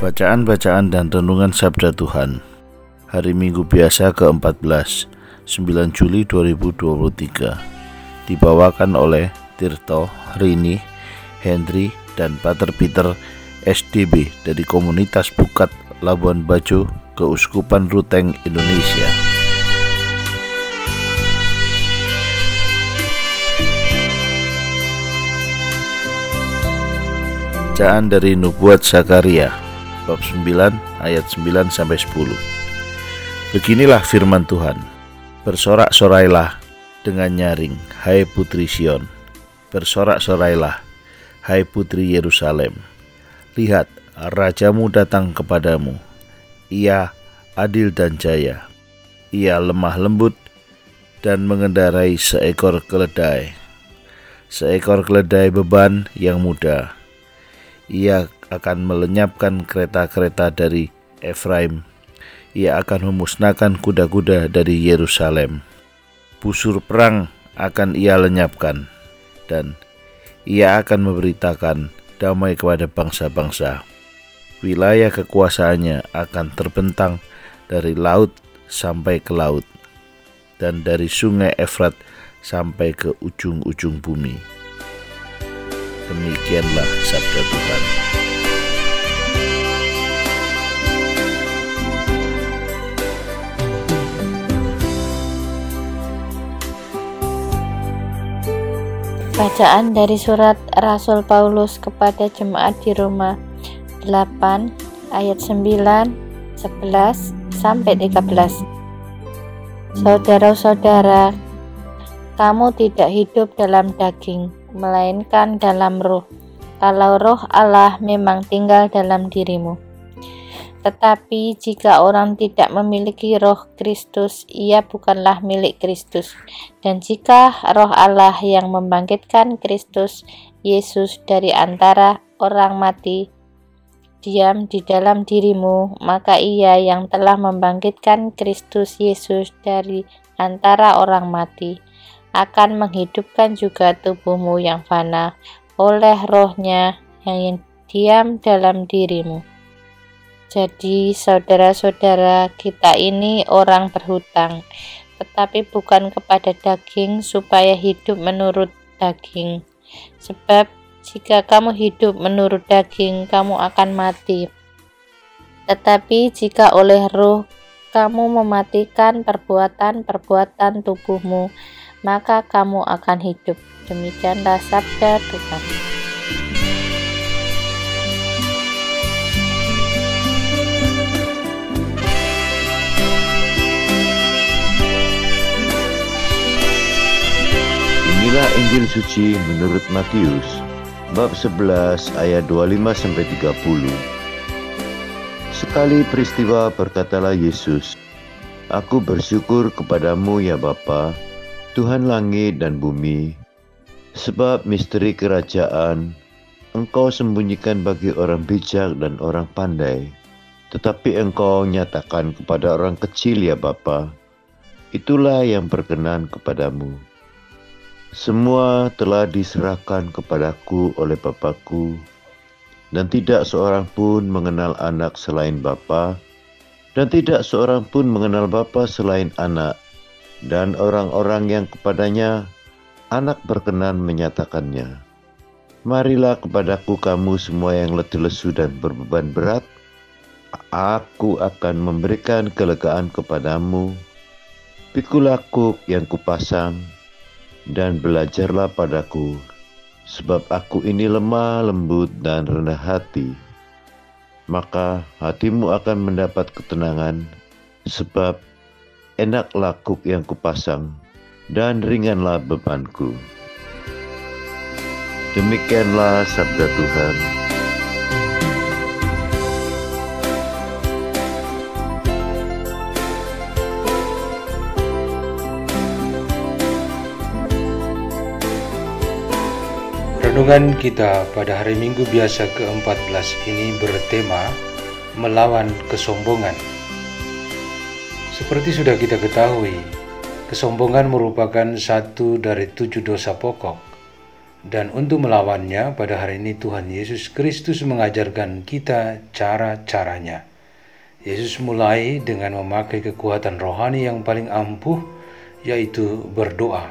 Bacaan-bacaan dan renungan Sabda Tuhan. Hari Minggu Biasa ke-14 9 Juli 2023 Dibawakan oleh Tirto, Rini, Henry, dan Pater Peter SDB dari Komunitas Bukat Labuan Bajo Keuskupan Ruteng Indonesia. Bacaan dari Nubuat Zakaria bab 9 ayat 9 sampai 10. Beginilah firman Tuhan. Bersorak-sorailah dengan nyaring, hai putri Sion. Bersorak-sorailah, hai putri Yerusalem. Lihat, rajamu datang kepadamu. Ia adil dan jaya. Ia lemah lembut dan mengendarai seekor keledai. Seekor keledai beban yang muda. Ia akan melenyapkan kereta-kereta dari Efraim. Ia akan memusnahkan kuda-kuda dari Yerusalem. Busur perang akan ia lenyapkan, dan ia akan memberitakan damai kepada bangsa-bangsa. Wilayah kekuasaannya akan terbentang dari laut sampai ke laut, dan dari sungai Efrat sampai ke ujung-ujung bumi. Demikianlah sabda Tuhan. Bacaan dari surat Rasul Paulus kepada jemaat di Roma 8 ayat 9, 11 sampai 13. Saudara-saudara, kamu tidak hidup dalam daging, melainkan dalam roh. Kalau roh Allah memang tinggal dalam dirimu. Tetapi jika orang tidak memiliki roh Kristus, ia bukanlah milik Kristus. Dan jika roh Allah yang membangkitkan Kristus Yesus dari antara orang mati diam di dalam dirimu, maka ia yang telah membangkitkan Kristus Yesus dari antara orang mati akan menghidupkan juga tubuhmu yang fana oleh rohnya yang diam dalam dirimu. Jadi, saudara-saudara, kita ini orang berhutang, tetapi bukan kepada daging, supaya hidup menurut daging. Sebab, jika kamu hidup menurut daging, kamu akan mati. Tetapi, jika oleh roh kamu mematikan perbuatan-perbuatan tubuhmu, maka kamu akan hidup. Demikianlah sabda Tuhan. Inilah Injil suci menurut Matius bab 11 ayat 25 sampai 30. Sekali peristiwa berkatalah Yesus, Aku bersyukur kepadamu ya Bapa, Tuhan langit dan bumi, sebab misteri kerajaan Engkau sembunyikan bagi orang bijak dan orang pandai, tetapi Engkau nyatakan kepada orang kecil ya Bapa. Itulah yang berkenan kepadamu. Semua telah diserahkan kepadaku oleh Bapakku, dan tidak seorang pun mengenal anak selain Bapa, dan tidak seorang pun mengenal Bapa selain anak, dan orang-orang yang kepadanya anak berkenan menyatakannya. Marilah kepadaku kamu semua yang letih lesu dan berbeban berat, aku akan memberikan kelegaan kepadamu. Pikul aku yang kupasang, dan belajarlah padaku, sebab aku ini lemah, lembut, dan rendah hati. Maka hatimu akan mendapat ketenangan, sebab enaklah kuk yang kupasang, dan ringanlah bebanku. Demikianlah sabda Tuhan. Renungan kita pada hari Minggu biasa ke-14 ini bertema melawan kesombongan. Seperti sudah kita ketahui, kesombongan merupakan satu dari tujuh dosa pokok. Dan untuk melawannya, pada hari ini Tuhan Yesus Kristus mengajarkan kita cara-caranya. Yesus mulai dengan memakai kekuatan rohani yang paling ampuh, yaitu berdoa.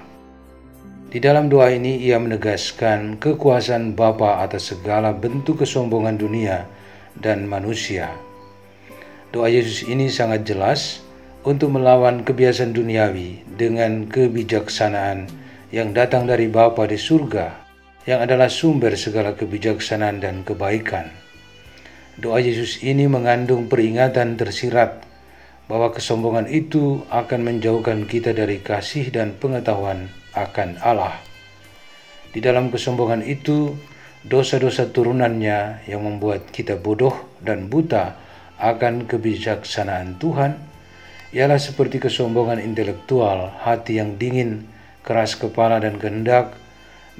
Di dalam doa ini ia menegaskan kekuasaan Bapa atas segala bentuk kesombongan dunia dan manusia. Doa Yesus ini sangat jelas untuk melawan kebiasaan duniawi dengan kebijaksanaan yang datang dari Bapa di surga yang adalah sumber segala kebijaksanaan dan kebaikan. Doa Yesus ini mengandung peringatan tersirat bahwa kesombongan itu akan menjauhkan kita dari kasih dan pengetahuan akan Allah. Di dalam kesombongan itu, dosa-dosa turunannya yang membuat kita bodoh dan buta akan kebijaksanaan Tuhan, ialah seperti kesombongan intelektual, hati yang dingin, keras kepala dan kehendak,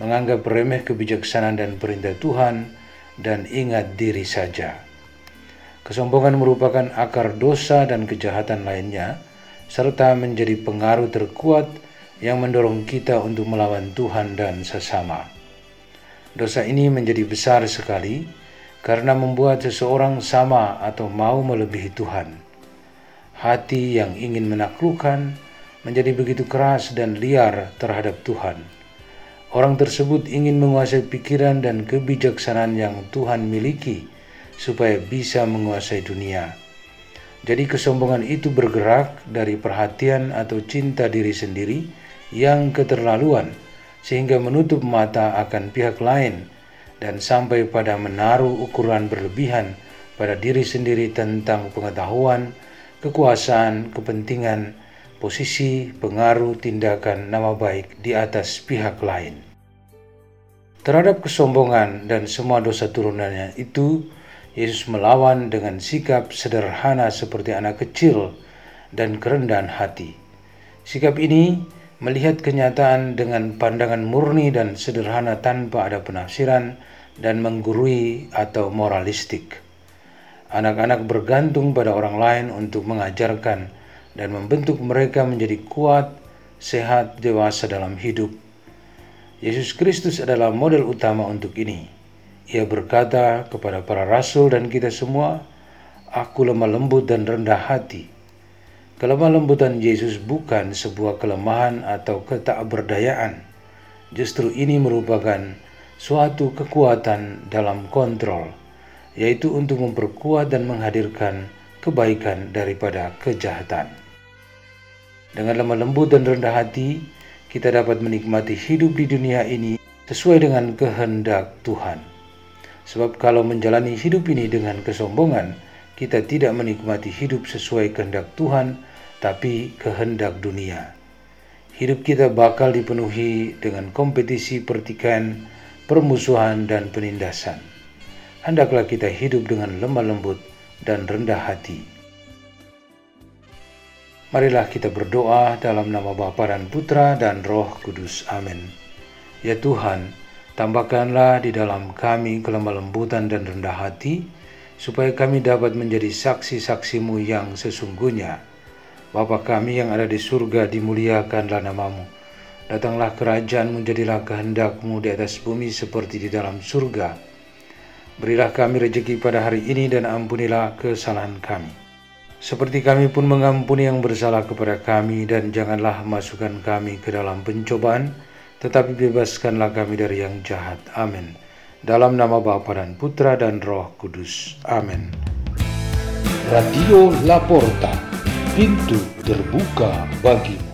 menganggap remeh kebijaksanaan dan perintah Tuhan, dan ingat diri saja. Kesombongan merupakan akar dosa dan kejahatan lainnya, serta menjadi pengaruh terkuat yang mendorong kita untuk melawan Tuhan dan sesama. Dosa ini menjadi besar sekali karena membuat seseorang sama atau mau melebihi Tuhan. Hati yang ingin menaklukkan menjadi begitu keras dan liar terhadap Tuhan. Orang tersebut ingin menguasai pikiran dan kebijaksanaan yang Tuhan miliki supaya bisa menguasai dunia. Jadi kesombongan itu bergerak dari perhatian atau cinta diri sendiri yang keterlaluan sehingga menutup mata akan pihak lain dan sampai pada menaruh ukuran berlebihan pada diri sendiri tentang pengetahuan, kekuasaan, kepentingan, posisi, pengaruh, tindakan, nama baik di atas pihak lain. Terhadap kesombongan dan semua dosa turunannya itu, Yesus melawan dengan sikap sederhana seperti anak kecil dan kerendahan hati. Sikap ini melihat kenyataan dengan pandangan murni dan sederhana tanpa ada penafsiran dan menggurui atau moralistik. Anak-anak bergantung pada orang lain untuk mengajarkan dan membentuk mereka menjadi kuat, sehat, dewasa dalam hidup. Yesus Kristus adalah model utama untuk ini. Ia berkata kepada para rasul dan kita semua, "Aku lemah lembut dan rendah hati." Kelemah lembutan Yesus bukan sebuah kelemahan atau ketakberdayaan. Justru ini merupakan suatu kekuatan dalam kontrol, yaitu untuk memperkuat dan menghadirkan kebaikan daripada kejahatan. Dengan lemah lembut dan rendah hati, kita dapat menikmati hidup di dunia ini sesuai dengan kehendak Tuhan. Sebab kalau menjalani hidup ini dengan kesombongan, kita tidak menikmati hidup sesuai kehendak Tuhan, tapi kehendak dunia. Hidup kita bakal dipenuhi dengan kompetisi pertikaian, permusuhan, dan penindasan. Hendaklah kita hidup dengan lemah lembut dan rendah hati. Marilah kita berdoa dalam nama Bapa dan Putra dan Roh Kudus. Amin. Ya Tuhan, tambahkanlah di dalam kami kelemah lembutan dan rendah hati, supaya kami dapat menjadi saksi-saksimu yang sesungguhnya Bapa kami yang ada di surga, dimuliakanlah namamu. Datanglah kerajaan menjadilah kehendakmu di atas bumi seperti di dalam surga. Berilah kami rejeki pada hari ini dan ampunilah kesalahan kami. Seperti kami pun mengampuni yang bersalah kepada kami dan janganlah masukkan kami ke dalam pencobaan, tetapi bebaskanlah kami dari yang jahat. Amin. Dalam nama Bapa dan Putra dan Roh Kudus. Amin. Radio Laporta pintu terbuka bagimu.